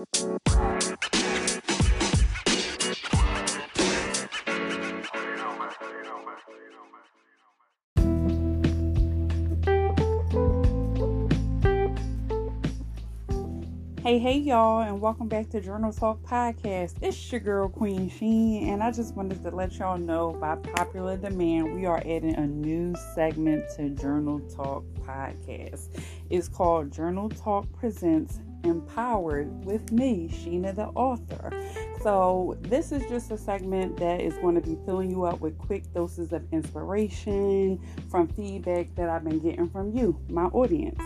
Hey, hey, y'all, and welcome back to Journal Talk Podcast. It's your girl, Queen Sheen, and I just wanted to let y'all know by popular demand, we are adding a new segment to Journal Talk Podcast. It's called Journal Talk Presents Empowered with me, Sheena, the author. So, this is just a segment that is going to be filling you up with quick doses of inspiration from feedback that I've been getting from you, my audience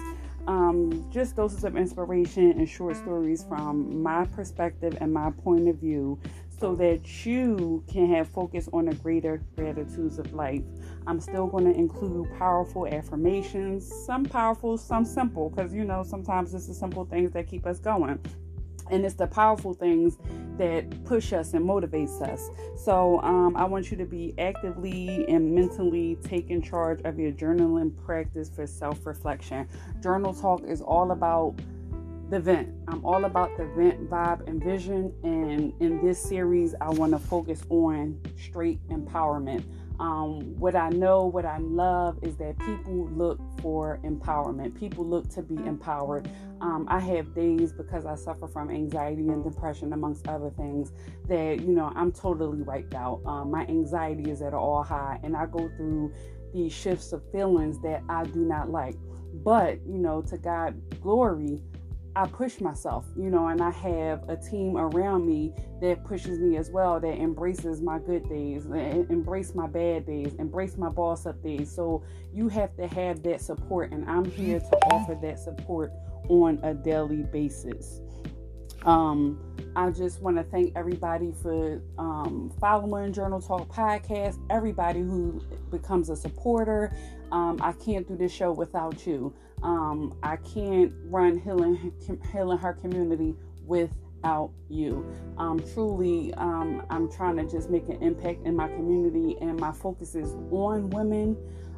um, just doses of inspiration and short stories from my perspective and my point of view so that you can have focus on the greater gratitudes of life. I'm still going to include powerful affirmations, some powerful, some simple, because you know sometimes it's the simple things that keep us going. And it's the powerful things that push us and motivates us. So um, i want you to be actively and mentally taking charge of your journaling practice for self-reflection. Journal talk is all about the vent. I'm all about the vent vibe and vision. And in this series i want to focus on straight empowerment um, what I know, what I love is that people look for empowerment. People look to be empowered. Um, I have days because I suffer from anxiety and depression, amongst other things, that, you know, I'm totally wiped out. Um, my anxiety is at an all high, and I go through these shifts of feelings that I do not like. But, you know, to God glory, I push myself, you know, and I have a team around me that pushes me as well, that embraces my good days, embrace my bad days, embrace my boss up days. So you have to have that support, and I'm here to offer that support on a daily basis. Um, I just want to thank everybody for um, following Journal Talk Podcast, everybody who becomes a supporter. Um, I can't do this show without you. Um, I can't run healing, healing her community without you. Um, truly, um, I'm trying to just make an impact in my community, and my focus is on women.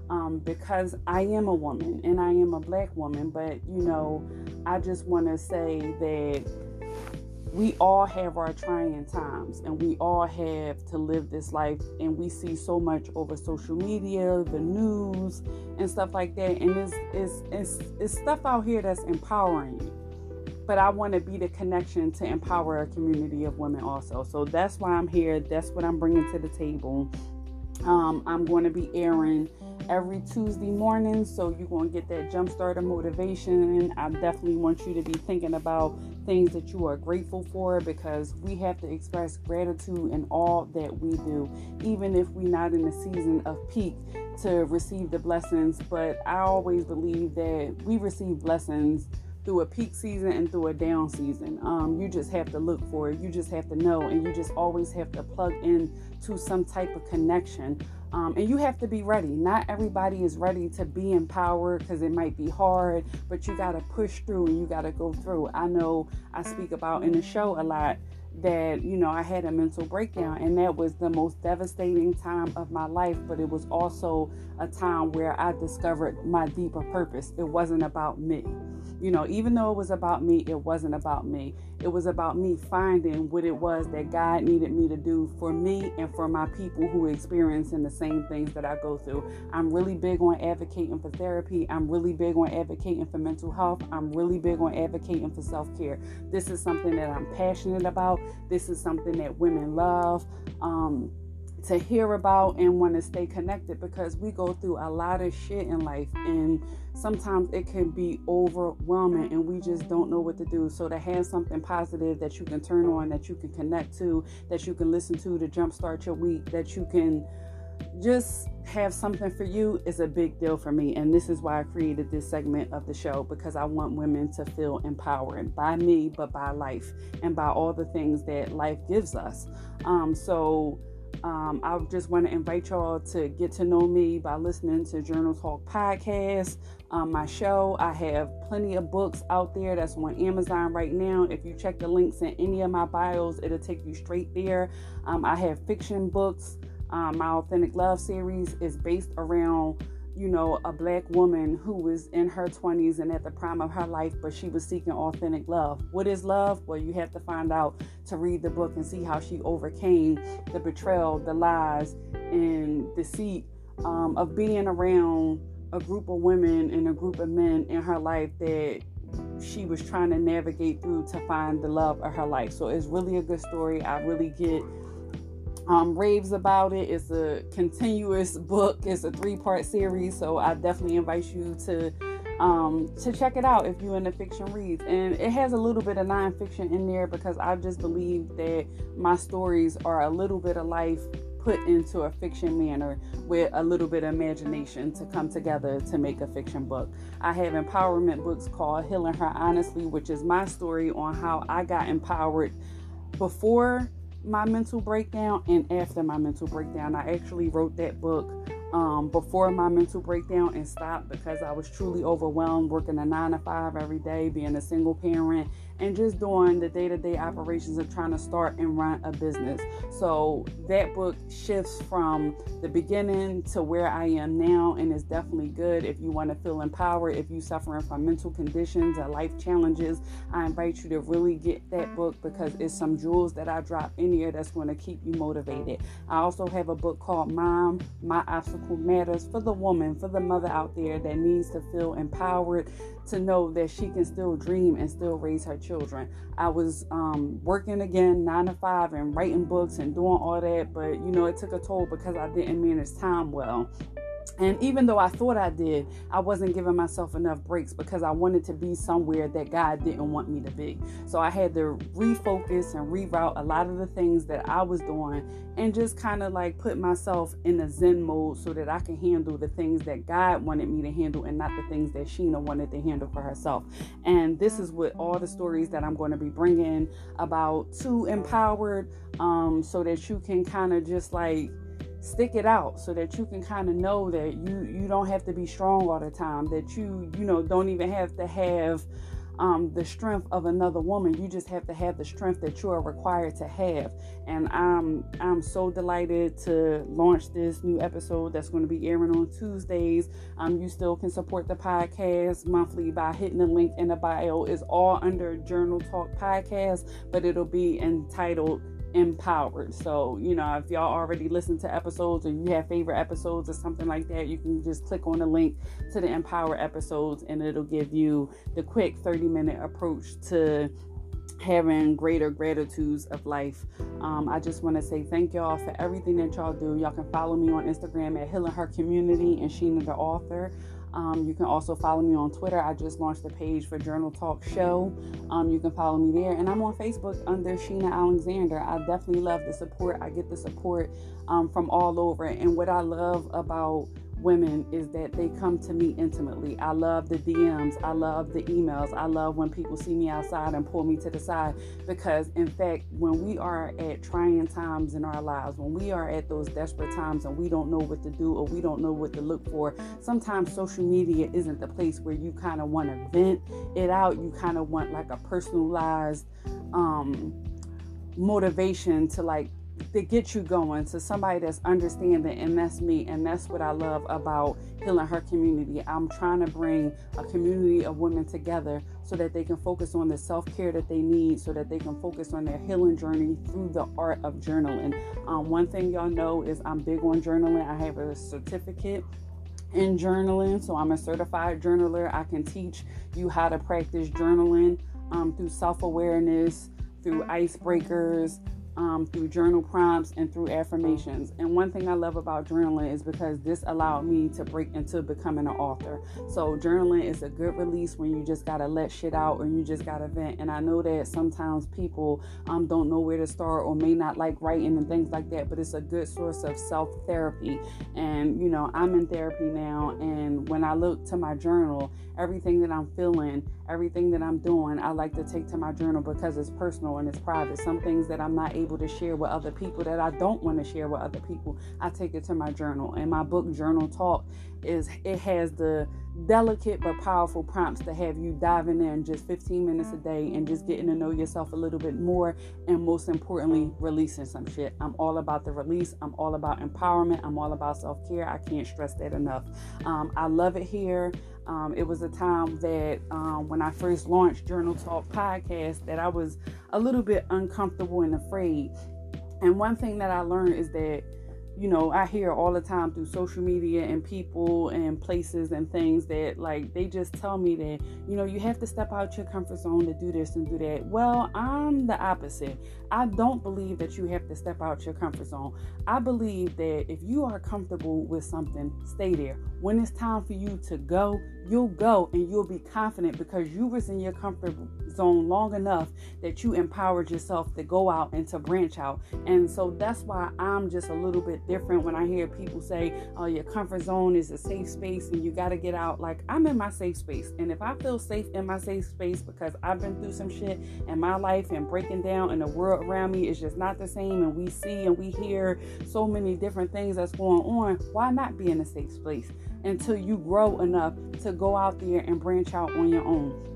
Um, because I am a woman and I am a black woman, but you know, I just want to say that we all have our trying times and we all have to live this life and we see so much over social media the news and stuff like that and it's it's it's, it's stuff out here that's empowering. But i want to be the connection to empower a community of women also. So that's why i'm here that's what i'm bringing to the table. Um, i'm going to be airing every Tuesday morning. So you're going to get that jump start of motivation. And I definitely want you to be thinking about things that you are grateful for because we have to express gratitude in all that we do, even if we're not in the season of peak to receive the blessings. But I always believe that we receive blessings through a peak season and through a down season. Um, you just have to look for it. You just have to know, and you just always have to plug in to some type of connection. Um, and you have to be ready. Not everybody is ready to be empowered because it might be hard, but you got to push through and you got to go through. I know I speak about in the show a lot that you know I had a mental breakdown and that was the most devastating time of my life but it was also a time where I discovered my deeper purpose. It wasn't about me. You know even though it was about me it wasn't about me. It was about me finding what it was that God needed me to do for me and for my people who are experiencing the same things that I go through. I'm really big on advocating for therapy. I'm really big on advocating for mental health. I'm really big on advocating for self-care. This is something that I'm passionate about this is something that women love um, to hear about and want to stay connected because we go through a lot of shit in life and sometimes it can be overwhelming and we just don't know what to do. So to have something positive that you can turn on, that you can connect to, that you can listen to to jumpstart your week, that you can just have something for you is a big deal for me. And this is why I created this segment of the show because I want women to feel empowered by me, but by life and by all the things that life gives us. Um, so, um, I just want to invite y'all to get to know me by listening to Journal Talk Podcast, um, my show. I have plenty of books out there that's on Amazon right now. If you check the links in any of my bios, it'll take you straight there. Um, I have fiction books. Um, my Authentic Love series is based around you know, a black woman who was in her 20s and at the prime of her life, but she was seeking authentic love. What is love? Well, you have to find out to read the book and see how she overcame the betrayal, the lies, and deceit um, of being around a group of women and a group of men in her life that she was trying to navigate through to find the love of her life. So it's really a good story. I really get um, raves about it. It's a continuous book. It's a three-part series, so I definitely invite you to um, to check it out if you're into fiction reads. And it has a little bit of nonfiction in there because I just believe that my stories are a little bit of life put into a fiction manner with a little bit of imagination to come together to make a fiction book. I have empowerment books called Healing Her Honestly, which is my story on how I got empowered before my mental breakdown and after my mental breakdown. I actually wrote that book um, before my mental breakdown and stopped because I was truly overwhelmed working a nine to five every day, being a single parent, and just doing the day to day operations of trying to start and run a business. So that book shifts from the beginning to where I am now, and it's definitely good if you want to feel empowered. If you're suffering from mental conditions or life challenges, I invite you to really get that book because it's some jewels that I drop in here that's going to keep you motivated. I also have a book called Mom, My Obstacle Matters for the woman, for the mother out there that needs to feel empowered to know that she can still dream and still raise her children. I was um, working again nine to five and writing books and doing all that, but you know, it took a toll because I didn't manage time well. And even though I thought I did, I wasn't giving myself enough breaks because I wanted to be somewhere that God didn't want me to be. So I had to refocus and reroute a lot of the things that I was doing and just kind of like put myself in a Zen mode so that I can handle the things that God wanted me to handle and not the things that Sheena wanted to handle for herself. And this is what all the stories that I'm going to be bringing about to Empowered um, so that you can kind of just like stick it out so that you can kind of know that you you don't have to be strong all the time that you you know don't even have to have um, the strength of another woman. You just have to have the strength that you are required to have. And i'm i'm so delighted to launch this new episode that's going to be airing on tuesdays. Um, you still can support the podcast monthly by hitting the link in the bio. It's all under journal talk podcast but it'll be entitled empowered. So, you know, if y'all already listened to episodes or you have favorite episodes or something like that, you can just click on the link to the empower episodes and it'll give you the quick 30 minute approach to having greater gratitudes of life. Um, I just want to say thank y'all for everything that y'all do. Y'all can follow me on Instagram at Healing Her Community and Sheena the author. Um, you can also follow me on Twitter. I just launched a page for Journal Talk Show. Um, you can follow me there. And I'm on Facebook under Sheena Alexander. I definitely love the support. I get the support um, from all over. And what I love about women is that they come to me intimately. I love the DMs, I love the emails, I love when people see me outside and pull me to the side because, in fact, when we are at trying times in our lives, when we are at those desperate times and we don't know what to do or we don't know what to look for, sometimes social media isn't the place where you kind of want to vent it out. You kind of want like a personalized um, motivation to like that get you going to somebody that's understanding and that's me and that's what i love about healing her community. I'm trying to bring a community of women together so that they can focus on the self-care that they need so that they can focus on their healing journey through the art of journaling. Um, one thing y'all know is i'm big on journaling. I have a certificate in journaling so i'm a certified journaler. I can teach you how to practice journaling um, through self-awareness through icebreakers um, through journal prompts and through affirmations. And one thing I love about journaling is because this allowed me to break into becoming an author. So, journaling is a good release when you just got to let shit out or you just got to vent. And I know that sometimes people um, don't know where to start or may not like writing and things like that, but it's a good source of self therapy. And, you know, I'm in therapy now. And when I look to my journal, everything that I'm feeling, everything that I'm doing, I like to take to my journal because it's personal and it's private. Some things that I'm not able able to share with other people that I don't want to share with other people, I take it to my journal. And my book, Journal Talk, is it has the delicate but powerful prompts to have you diving in there in just 15 minutes a day and just getting to know yourself a little bit more and most importantly releasing some shit. I'm all about the release. I'm all about empowerment. I'm all about self-care. I can't stress that enough. Um, i love it here um, it was a time that um, when i first launched journal talk podcast that i was a little bit uncomfortable and afraid and one thing that i learned is that you know, I hear all the time through social media and people and places and things that like they just tell me that, you know, you have to step out your comfort zone to do this and do that. Well, I'm the opposite. I don't believe that you have to step out your comfort zone. I believe that if you are comfortable with something, stay there. When it's time for you to go, you'll go and you'll be confident because you was in your comfort zone long enough that you empowered yourself to go out and to branch out. And so that's why I'm just a little bit different when I hear people say, "Oh, your comfort zone is a safe space and you got to get out." Like I'm in my safe space, and if I feel safe in my safe space because I've been through some shit in my life and breaking down, and the world around me is just not the same, and we see and we hear so many different things that's going on. Why not be in a safe space? Until you grow enough to go out there and branch out on your own.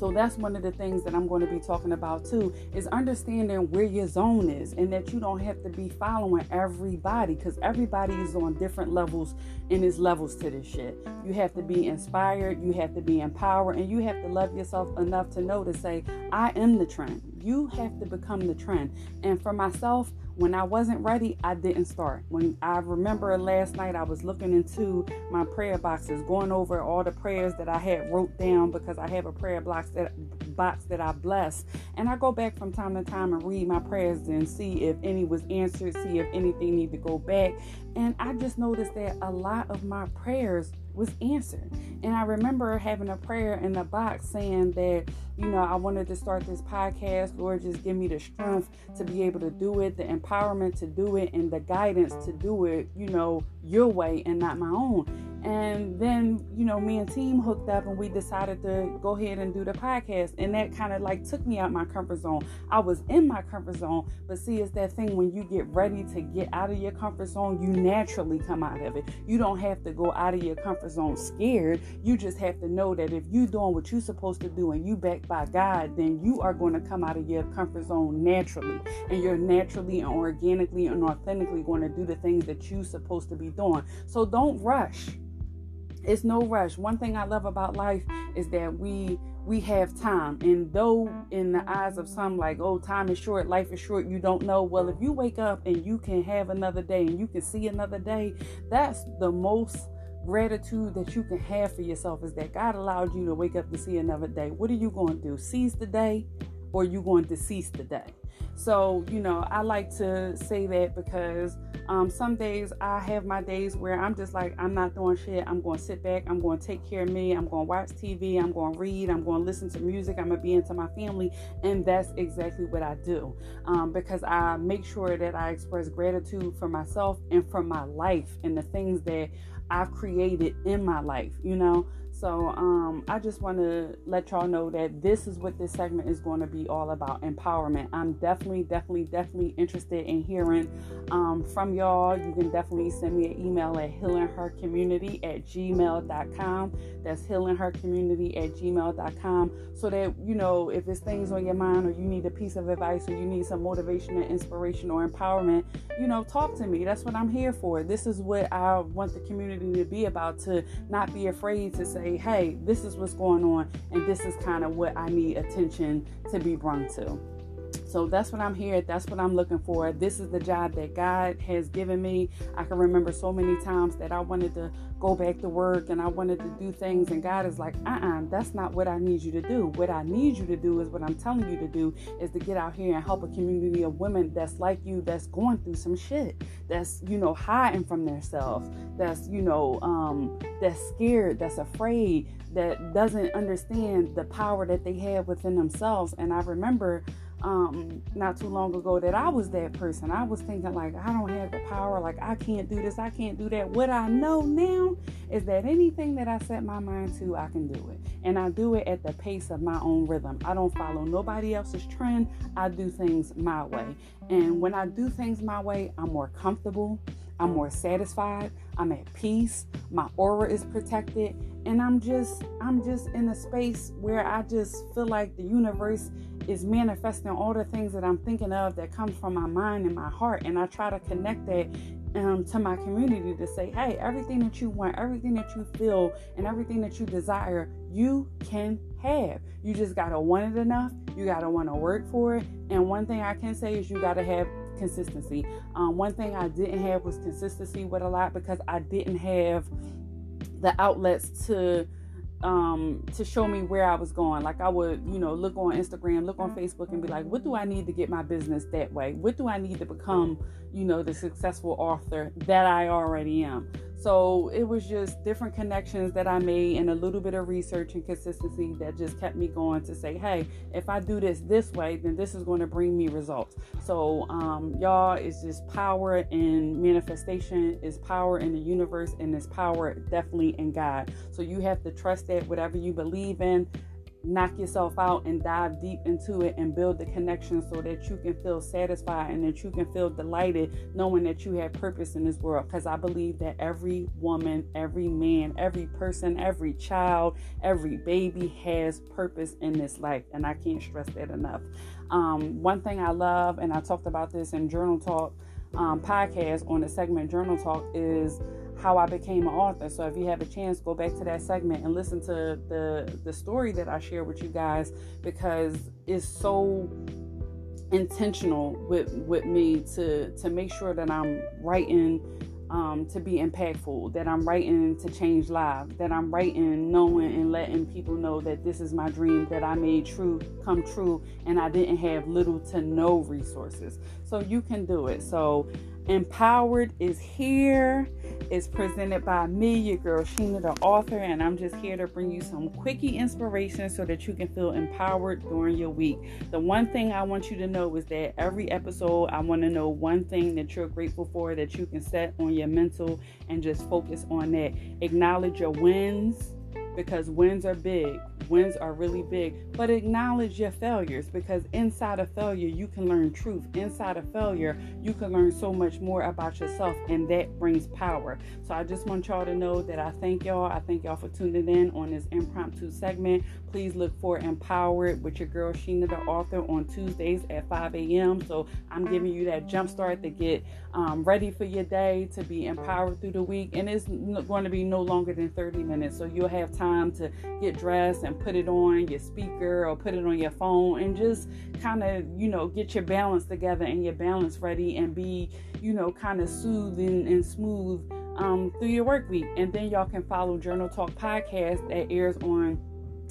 So that's one of the things that I'm going to be talking about too is understanding where your zone is and that you don't have to be following everybody because everybody is on different levels and there's levels to this shit. You have to be inspired, you have to be empowered, and you have to love yourself enough to know to say, I am the trend. You have to become the trend. And for myself, when I wasn't ready, I didn't start. When I remember last night, I was looking into my prayer boxes, going over all the prayers that I had wrote down because I have a prayer box that box that I bless, and I go back from time to time and read my prayers and see if any was answered, see if anything need to go back. And I just noticed that a lot of my prayers was answered. And I remember having a prayer in the box saying that, you know, I wanted to start this podcast. Lord, just give me the strength to be able to do it, the empowerment to do it, and the guidance to do it, you know, your way and not my own. And then, you know, me and team hooked up and we decided to go ahead and do the podcast. And that kind of like took me out my comfort zone. I was in my comfort zone, but see, it's that thing when you get ready to get out of your comfort zone, you naturally come out of it. You don't have to go out of your comfort zone scared. You just have to know that if you're doing what you're supposed to do and you backed by God, then you are going to come out of your comfort zone naturally. And you're naturally and organically and authentically going to do the things that you're supposed to be doing. So don't rush it's no rush. One thing I love about life is that we we have time. And though in the eyes of some like, oh, time is short, life is short, you don't know. Well, if you wake up and you can have another day and you can see another day, that's the most gratitude that you can have for yourself is that God allowed you to wake up to see another day. What are you going to do? Seize the day or you going to cease the day? So, you know, I like to say that because um, some days I have my days where I'm just like, I'm not doing shit. I'm going to sit back. I'm going to take care of me. I'm going to watch TV. I'm going to read. I'm going to listen to music. I'm going to be into my family. And that's exactly what I do um, because I make sure that I express gratitude for myself and for my life and the things that I've created in my life, you know. So um, I just want to let y'all know that this is what this segment is going to be all about empowerment. I'm definitely, definitely, definitely interested in hearing um, from y'all. You can definitely send me an email at healinghercommunity at gmail.com. That's healinghercommunity at gmail.com. So that, you know, if it's things on your mind or you need a piece of advice or you need some motivation and inspiration or empowerment, you know, talk to me. That's what I'm here for. This is what I want the community to be about to not be afraid to say, hey, this is what's going on, and this is kind of what I need attention to be brought to. So that's what I'm here. That's what I'm looking for. This is the job that God has given me. I can remember so many times that I wanted to go back to work and I wanted to do things, and God is like, uh uh-uh, uh, that's not what I need you to do. What I need you to do is what I'm telling you to do is to get out here and help a community of women that's like you, that's going through some shit, that's, you know, hiding from themselves, that's, you know, um, that's scared, that's afraid, that doesn't understand the power that they have within themselves. And I remember um not too long ago that I was that person. I was thinking like I don't have the power, like I can't do this, I can't do that. What I know now is that anything that I set my mind to, I can do it. And I do it at the pace of my own rhythm. I don't follow nobody else's trend. I do things my way. And when I do things my way, I'm more comfortable. I'm more satisfied. I'm at peace. My aura is protected. And I'm just I'm just in a space where I just feel like the universe is manifesting all the things that I'm thinking of that comes from my mind and my heart. And I try to connect that um, to my community to say, hey, everything that you want, everything that you feel, and everything that you desire, you can have. You just gotta want it enough. You gotta want to work for it. And one thing I can say is you gotta have consistency. Um, one thing I didn't have was consistency with a lot because I didn't have the outlets to um, to show me where I was going. Like I would, you know, look on Instagram, look on Facebook, and be like, what do I need to get my business that way? What do I need to become, you know, the successful author that I already am? So it was just different connections that I made and a little bit of research and consistency that just kept me going to say, hey, if I do this this way, then this is going to bring me results. So, um, y'all, it's just power in manifestation, is power in the universe, and it's power definitely in God. So you have to trust that whatever you believe in, knock yourself out and dive deep into it and build the connection so that you can feel satisfied and that you can feel delighted knowing that you have purpose in this world. Because i believe that every woman every man every person every child every baby has purpose in this life and i can't stress that enough. Um, one thing i love and i talked about this in journal talk um, podcast on the segment journal talk is how I became an author. So if you have a chance, go back to that segment and listen to the the story that I share with you guys because it's so intentional with with me to to make sure that I'm writing um, to be impactful, that I'm writing to change lives, that I'm writing knowing and letting people know that this is my dream that I made true come true and I didn't have little to no resources. So you can do it. So Empowered is here. It's presented by me, your girl Sheena, the author, and I'm just here to bring you some quickie inspiration so that you can feel empowered during your week. The one thing I want you to know is that every episode, I want to know one thing that you're grateful for that you can set on your mental and just focus on that. Acknowledge your wins because wins are big. Wins are really big. But acknowledge your failures because inside of failure, you can learn truth. Inside of failure, you can learn so much more about yourself, and that brings power. So I just want y'all to know that I thank y'all. I thank y'all for tuning in on this impromptu segment. Please look for Empowered with your girl Sheena, the author, on Tuesdays at 5 a.m. So I'm giving you that jump start to get um, ready for your day, to be empowered through the week. And it's going to be no longer than 30 minutes. So you'll have time to get dressed and put it on your speaker or put it on your phone and just kind of, you know, get your balance together and your balance ready and be, you know, kind of soothing and smooth um, through your work week. And then y'all can follow Journal Talk Podcast that airs on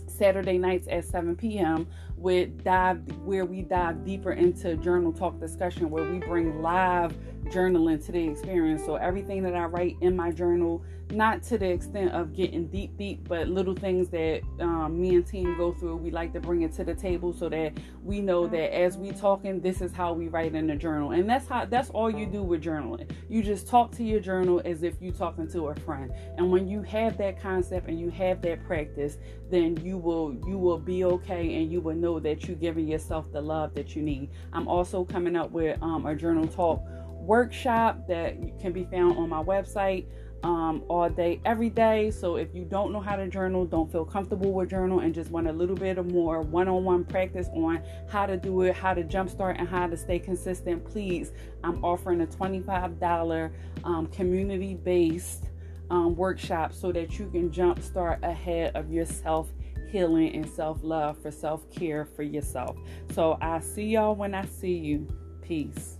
Saturday nights at 7 p.m. with dive where we dive deeper into journal talk discussion where we bring live journaling to the experience. So everything that I write in my journal not to the extent of getting deep, deep, but little things that um, me and team go through. We like to bring it to the table so that we know that as we talking, this is how we write in the journal, and that's how that's all you do with journaling. You just talk to your journal as if you talking to a friend, and when you have that concept and you have that practice, then you will you will be okay, and you will know that you're giving yourself the love that you need. I'm also coming up with um, a journal talk workshop that can be found on my website um, all day, every day. So if you don't know how to journal, don't feel comfortable with journal, and just want a little bit of more one-on-one practice on how to do it, how to jumpstart, and how to stay consistent, please, I'm offering a $25 um, community-based um, workshop so that you can jumpstart ahead of yourself healing and self-love for self-care for yourself. So I see y'all when I see you. Peace.